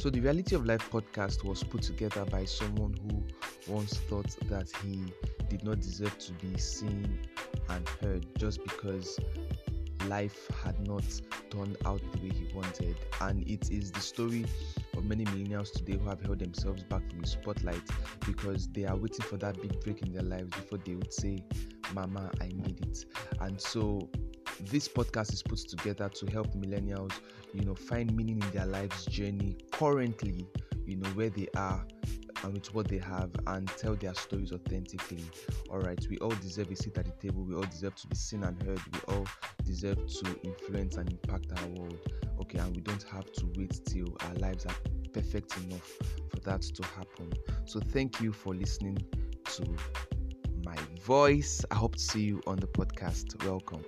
So, the Reality of Life podcast was put together by someone who once thought that he did not deserve to be seen and heard just because life had not turned out the way he wanted. And it is the story of many millennials today who have held themselves back from the spotlight because they are waiting for that big break in their lives before they would say, Mama, I made it. And so this podcast is put together to help millennials, you know, find meaning in their lives journey currently, you know, where they are and with what they have and tell their stories authentically. All right, we all deserve a seat at the table. We all deserve to be seen and heard. We all deserve to influence and impact our world. Okay, and we don't have to wait till our lives are perfect enough for that to happen. So, thank you for listening to my voice. I hope to see you on the podcast. Welcome.